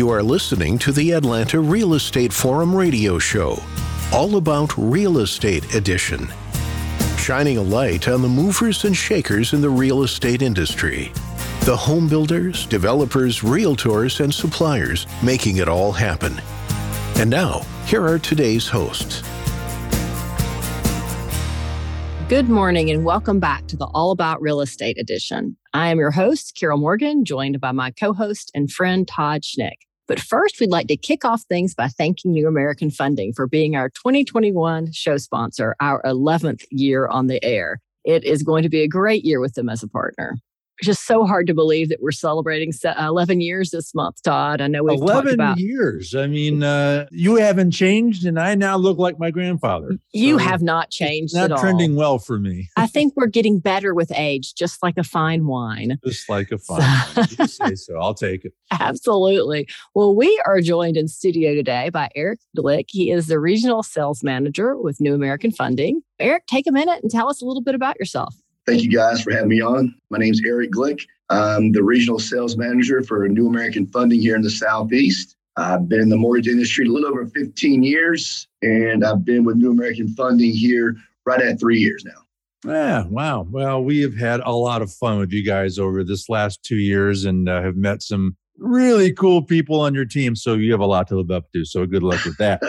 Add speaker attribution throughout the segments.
Speaker 1: You are listening to the Atlanta Real Estate Forum radio show, all about real estate edition, shining a light on the movers and shakers in the real estate industry. The home builders, developers, realtors, and suppliers making it all happen. And now, here are today's hosts.
Speaker 2: Good morning and welcome back to the All About Real Estate edition. I am your host, Carol Morgan, joined by my co host and friend, Todd Schnick. But first, we'd like to kick off things by thanking New American Funding for being our 2021 show sponsor, our 11th year on the air. It is going to be a great year with them as a partner just so hard to believe that we're celebrating 11 years this month, Todd. I know we've
Speaker 3: 11
Speaker 2: about-
Speaker 3: years. I mean, uh, you haven't changed, and I now look like my grandfather.
Speaker 2: You so have not changed
Speaker 3: not trending
Speaker 2: all.
Speaker 3: well for me.
Speaker 2: I think we're getting better with age, just like a fine wine.
Speaker 3: Just like a fine wine. You say so. I'll take it.
Speaker 2: Absolutely. Well, we are joined in studio today by Eric Glick. He is the regional sales manager with New American Funding. Eric, take a minute and tell us a little bit about yourself.
Speaker 4: Thank you guys for having me on. My name is Eric Glick. I'm the regional sales manager for New American Funding here in the Southeast. I've been in the mortgage industry a little over 15 years, and I've been with New American Funding here right at three years now.
Speaker 3: Yeah, wow. Well, we have had a lot of fun with you guys over this last two years and uh, have met some really cool people on your team. So you have a lot to live up to. So good luck with that.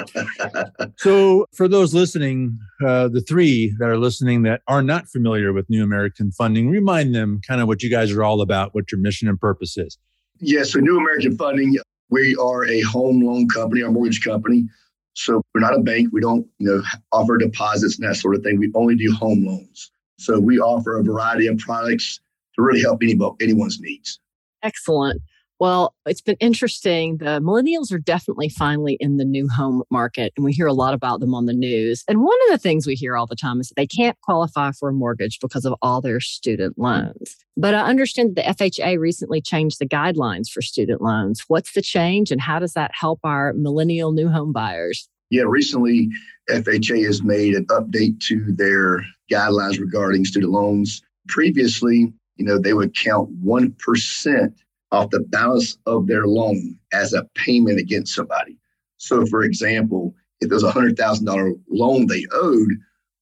Speaker 3: so for those listening, uh, the three that are listening that are not familiar with New American Funding, remind them kind of what you guys are all about, what your mission and purpose is.
Speaker 4: Yeah, so New American Funding, we are a home loan company, our mortgage company. So we're not a bank. We don't, you know, offer deposits and that sort of thing. We only do home loans. So we offer a variety of products to really help anybody, anyone's needs.
Speaker 2: Excellent. Well, it's been interesting. The millennials are definitely finally in the new home market, and we hear a lot about them on the news. And one of the things we hear all the time is that they can't qualify for a mortgage because of all their student loans. But I understand that the FHA recently changed the guidelines for student loans. What's the change, and how does that help our millennial new home buyers?
Speaker 4: Yeah, recently FHA has made an update to their guidelines regarding student loans. Previously, you know, they would count 1% off the balance of their loan as a payment against somebody. So, for example, if there's a $100,000 loan they owed,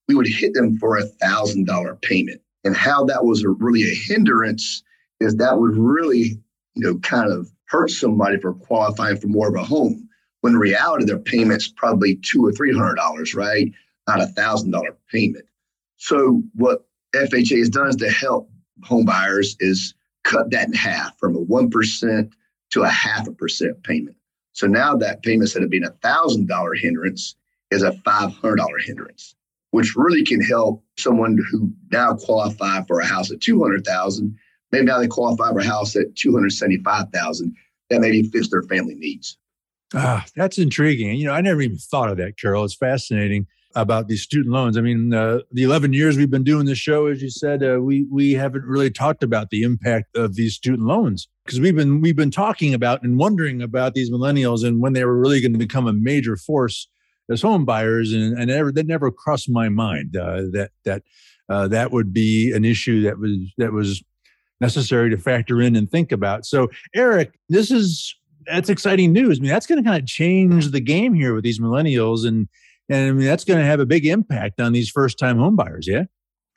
Speaker 4: we would hit them for a $1,000 payment. And how that was a, really a hindrance is that would really, you know, kind of hurt somebody for qualifying for more of a home. When in reality, their payment's probably two or three hundred dollars, right? Not a thousand dollar payment. So what FHA has done is to help home buyers is cut that in half from a 1% to a half a percent payment. So now that payment, instead of being a $1,000 hindrance, is a $500 hindrance, which really can help someone who now qualify for a house at 200,000. Maybe now they qualify for a house at 275,000. That maybe fits their family needs.
Speaker 3: Ah, that's intriguing. You know, I never even thought of that, Carol. It's fascinating about these student loans. I mean, uh, the 11 years we've been doing this show, as you said, uh, we we haven't really talked about the impact of these student loans because we've been we've been talking about and wondering about these millennials and when they were really going to become a major force as home buyers, and and never, that never crossed my mind uh, that that uh, that would be an issue that was that was necessary to factor in and think about. So, Eric, this is that's exciting news. I mean, that's going to kind of change the game here with these millennials and and I mean, that's going to have a big impact on these first time homebuyers. Yeah.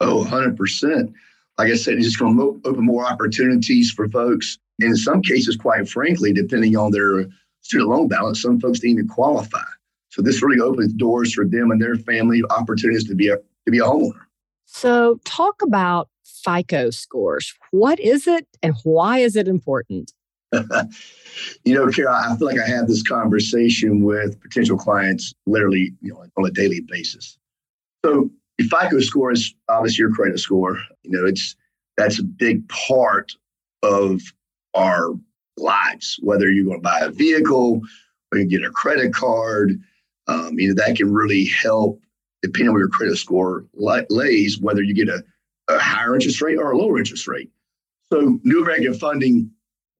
Speaker 4: Oh, 100%. Like I said, it's just going to open more opportunities for folks. In some cases, quite frankly, depending on their student loan balance, some folks didn't even qualify. So this really opens doors for them and their family opportunities to be a to be a homeowner.
Speaker 2: So talk about FICO scores. What is it and why is it important?
Speaker 4: you know, Kara, I feel like I have this conversation with potential clients literally, you know, on a daily basis. So your FICO score is obviously your credit score. You know, it's that's a big part of our lives. Whether you're going to buy a vehicle or you get a credit card, um, you know, that can really help depending on where your credit score lays, whether you get a, a higher interest rate or a lower interest rate. So New American Funding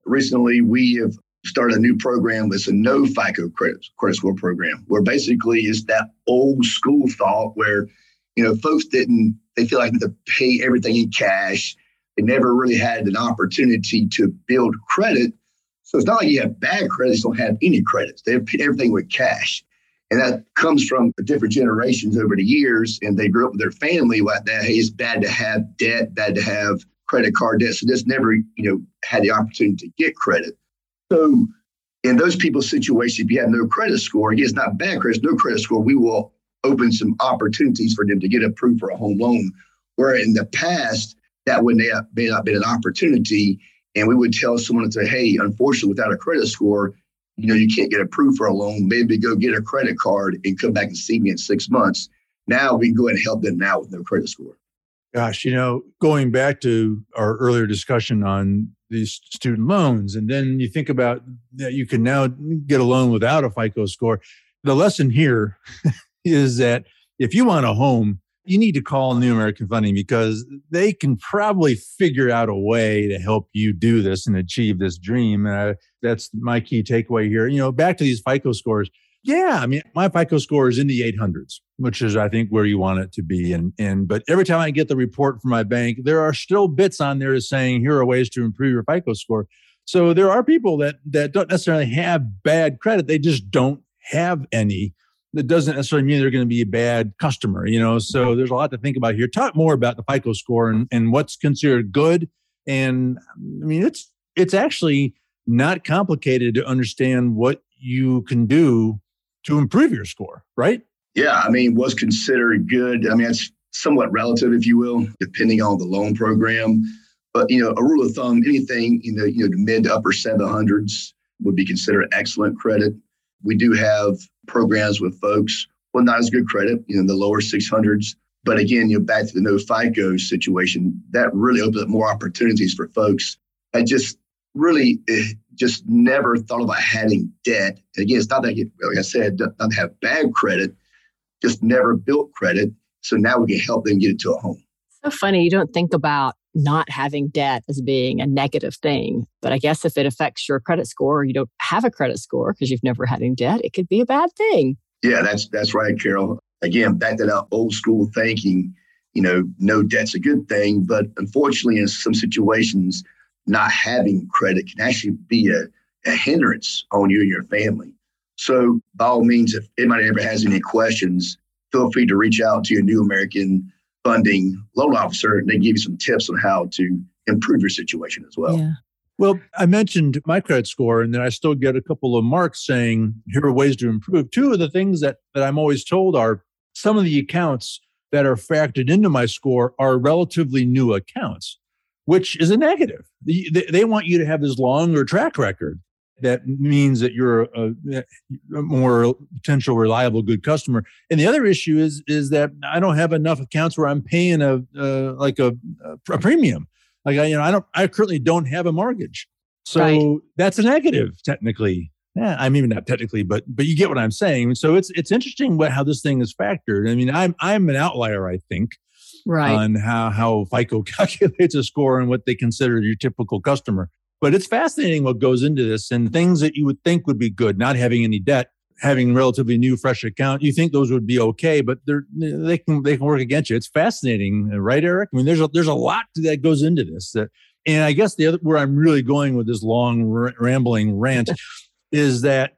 Speaker 4: recently we have started a new program that's a no FICO credit, credit score program, where basically it's that old school thought where, you know, folks didn't, they feel like they had to pay everything in cash. They never really had an opportunity to build credit. So it's not like you have bad credits, don't have any credits. They have everything with cash. And that comes from different generations over the years. And they grew up with their family like that. Hey, it's bad to have debt, bad to have credit card debt. So this never, you know, had the opportunity to get credit. So in those people's situations, if you have no credit score, again, it's not bad credit, no credit score, we will open some opportunities for them to get approved for a home loan. Where in the past, that would not may not been an opportunity. And we would tell someone to say, hey, unfortunately, without a credit score, you know, you can't get approved for a loan. Maybe go get a credit card and come back and see me in six months. Now we can go and help them now with no credit score.
Speaker 3: Gosh, you know, going back to our earlier discussion on these student loans, and then you think about that you can now get a loan without a FICO score. The lesson here is that if you want a home, you need to call New American Funding because they can probably figure out a way to help you do this and achieve this dream. Uh, that's my key takeaway here. You know, back to these FICO scores. Yeah, I mean, my FICO score is in the 800s, which is, I think, where you want it to be. And and but every time I get the report from my bank, there are still bits on there saying here are ways to improve your FICO score. So there are people that that don't necessarily have bad credit; they just don't have any that doesn't necessarily mean they're going to be a bad customer, you know. So there's a lot to think about here. Talk more about the FICO score and, and what's considered good. And I mean, it's it's actually not complicated to understand what you can do to improve your score, right?
Speaker 4: Yeah, I mean, was considered good. I mean, it's somewhat relative, if you will, depending on the loan program. But you know, a rule of thumb, anything in the you know mid to upper seven hundreds would be considered excellent credit. We do have programs with folks, well, not as good credit, you know, the lower 600s. But again, you know, back to the no FICO situation, that really opens up more opportunities for folks. I just really eh, just never thought about having debt. Again, it's not that, you, like I said, not have bad credit, just never built credit. So now we can help them get into a home.
Speaker 2: So funny. You don't think about not having debt as being a negative thing. But I guess if it affects your credit score or you don't have a credit score because you've never had any debt, it could be a bad thing.
Speaker 4: Yeah, that's that's right, Carol. Again, back to that old school thinking, you know, no debt's a good thing. But unfortunately, in some situations, not having credit can actually be a, a hindrance on you and your family. So by all means, if anybody ever has any questions, feel free to reach out to your new American funding loan officer and they give you some tips on how to improve your situation as well.
Speaker 2: Yeah.
Speaker 3: Well, I mentioned my credit score, and then I still get a couple of marks saying, here are ways to improve. Two of the things that, that I'm always told are some of the accounts that are factored into my score are relatively new accounts, which is a negative. They, they want you to have this longer track record that means that you're a, a, more potential reliable good customer. And the other issue is is that i don't have enough accounts where i'm paying a uh, like a, a premium. Like I, you know i don't i currently don't have a mortgage. So right. that's a negative technically. Yeah i mean not technically but but you get what i'm saying. So it's it's interesting what how this thing is factored. I mean i'm i'm an outlier i think
Speaker 2: right
Speaker 3: on how how fico calculates a score and what they consider your typical customer but it's fascinating what goes into this and things that you would think would be good, not having any debt, having relatively new, fresh account. You think those would be okay, but they're they can they can work against you. It's fascinating, right, Eric? I mean, there's a there's a lot that goes into this. That, and I guess the other where I'm really going with this long r- rambling rant is that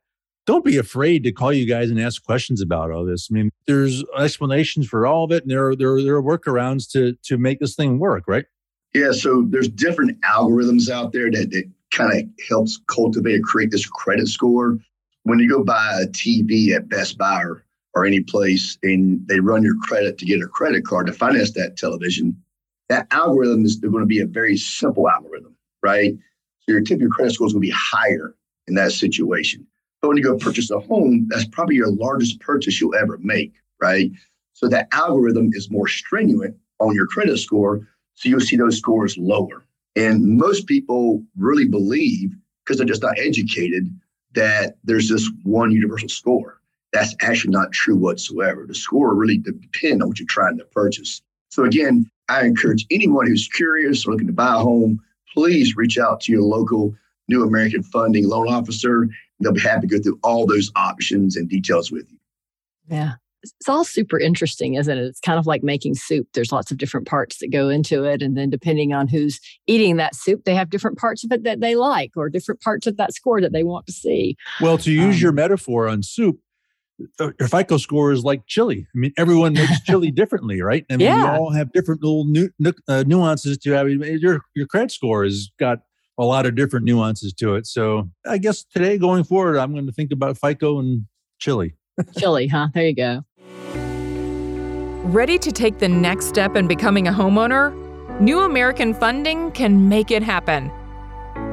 Speaker 3: don't be afraid to call you guys and ask questions about all this. I mean, there's explanations for all of it, and there are, there are, there are workarounds to to make this thing work, right?
Speaker 4: Yeah, so there's different algorithms out there that, that kind of helps cultivate or create this credit score. When you go buy a TV at Best Buy or, or any place and they run your credit to get a credit card to finance that television, that algorithm is going to be a very simple algorithm, right? So your typical credit score is going to be higher in that situation. When you go purchase a home, that's probably your largest purchase you'll ever make, right? So that algorithm is more stringent on your credit score so you'll see those scores lower. And most people really believe, because they're just not educated, that there's this one universal score. That's actually not true whatsoever. The score really depends on what you're trying to purchase. So again, I encourage anyone who's curious or looking to buy a home, please reach out to your local New American Funding loan officer. They'll be happy to go through all those options and details with you.
Speaker 2: Yeah. it's all super interesting, isn't it? It's kind of like making soup. There's lots of different parts that go into it. And then depending on who's eating that soup, they have different parts of it that they like or different parts of that score that they want to see.
Speaker 3: Well, to use um, your metaphor on soup, uh, your FICO score is like chili. I mean, everyone makes chili differently, right? I mean, yeah. we all have different little nu- uh, nuances to have. Your your credit score has got a lot of different nuances to it. So I guess today going forward, I'm going to think about FICO and chili.
Speaker 2: chili, huh? There you go.
Speaker 5: Ready to take the next step in becoming a homeowner? New American Funding can make it happen.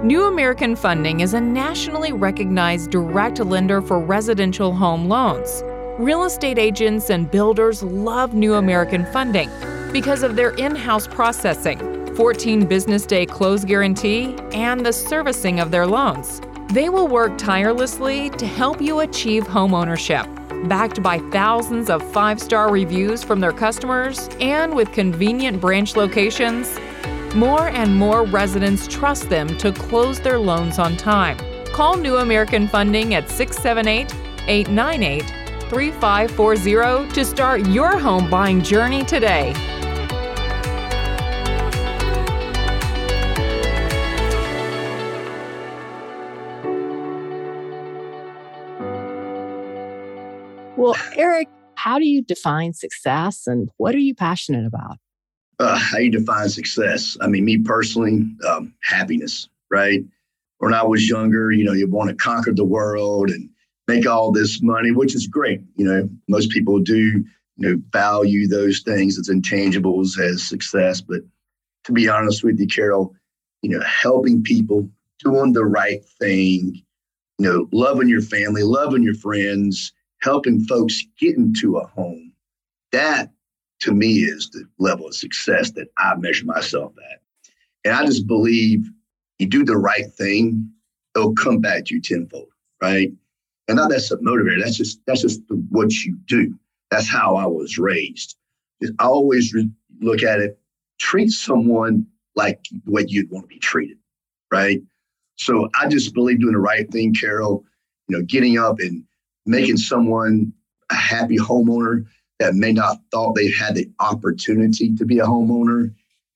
Speaker 5: New American Funding is a nationally recognized direct lender for residential home loans. Real estate agents and builders love New American Funding because of their in house processing, 14 business day close guarantee, and the servicing of their loans. They will work tirelessly to help you achieve home ownership backed by thousands of five star reviews from their customers, and with convenient branch locations, more and more residents trust them to close their loans on time. Call New American Funding at 678 898 3540 to start your home buying journey today.
Speaker 2: Well, Eric, how do you define success and what are you passionate about?
Speaker 4: Uh, how you define success? I mean, me personally, um, happiness, right? When I was younger, you know, you want to conquer the world and make all this money, which is great. You know, most people do, you know, value those things as intangibles as success. But to be honest with you, Carol, you know, helping people, doing the right thing, you know, loving your family, loving your friends, helping folks get into a home, that to me is the level of success that I measure myself at. And I just believe you do the right thing, it'll come back to you tenfold, right? And not that's a motivator. That's just that's just what you do. That's how I was raised. I always re- look at it. Treat someone like way you'd want to be treated, right? So I just believe doing the right thing, Carol. You know, getting up and making someone a happy homeowner that may not thought they had the opportunity to be a homeowner,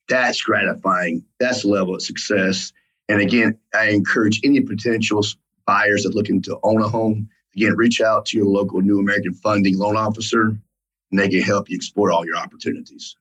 Speaker 4: that's gratifying. That's a level of success. And again, I encourage any potential buyers that looking to own a home, again, reach out to your local New American Funding loan officer, and they can help you explore all your opportunities.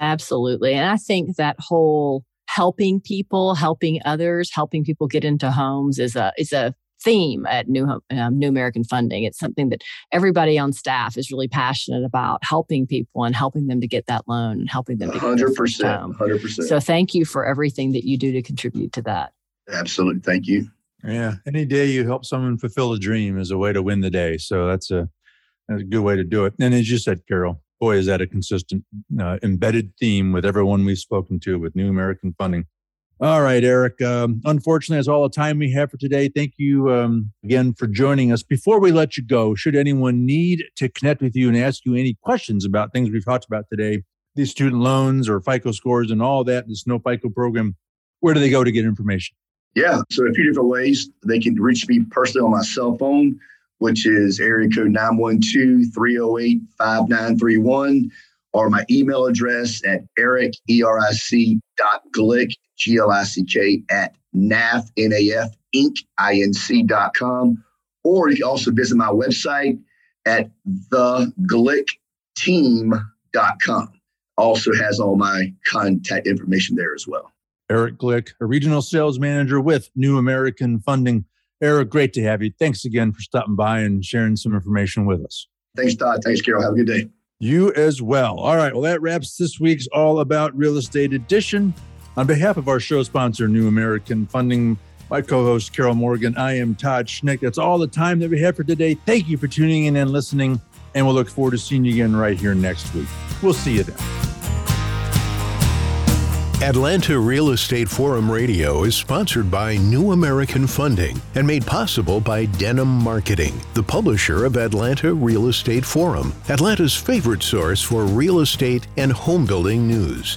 Speaker 2: Absolutely. And I think that whole helping people, helping others, helping people get into homes is a is a theme at New um, New American Funding. It's something that everybody on staff is really passionate about helping people and helping them to get that loan and helping them to 100%, get their first home. 100%. So thank you for everything that you do to contribute to that.
Speaker 4: Absolutely. Thank you.
Speaker 3: Yeah. Any day you help someone fulfill a dream is a way to win the day. So that's a, that's a good way to do it. And as you said, Carol, boy, is that a consistent uh, embedded theme with everyone we've spoken to with New American Funding. All right, Eric. Um, unfortunately, that's all the time we have for today. Thank you um, again for joining us. Before we let you go, should anyone need to connect with you and ask you any questions about things we've talked about today, these student loans or FICO scores and all that, this no FICO program, where do they go to get information?
Speaker 4: Yeah, so a few different ways. They can reach me personally on my cell phone, which is area code 912 308 5931 or my email address at eric, E-R-I-C dot glick, G-L-I-C-K at NAF, N-A-F, Inc., I-N-C dot com. Or you can also visit my website at theglickteam.com. Also has all my contact information there as well.
Speaker 3: Eric Glick, a regional sales manager with New American Funding. Eric, great to have you. Thanks again for stopping by and sharing some information with us.
Speaker 4: Thanks, Todd. Thanks, Carol. Have a good day.
Speaker 3: You as well. All right. Well, that wraps this week's All About Real Estate edition. On behalf of our show sponsor, New American Funding, my co host, Carol Morgan, I am Todd Schnick. That's all the time that we have for today. Thank you for tuning in and listening, and we'll look forward to seeing you again right here next week. We'll see you then.
Speaker 1: Atlanta Real Estate Forum Radio is sponsored by New American Funding and made possible by Denim Marketing, the publisher of Atlanta Real Estate Forum, Atlanta's favorite source for real estate and home building news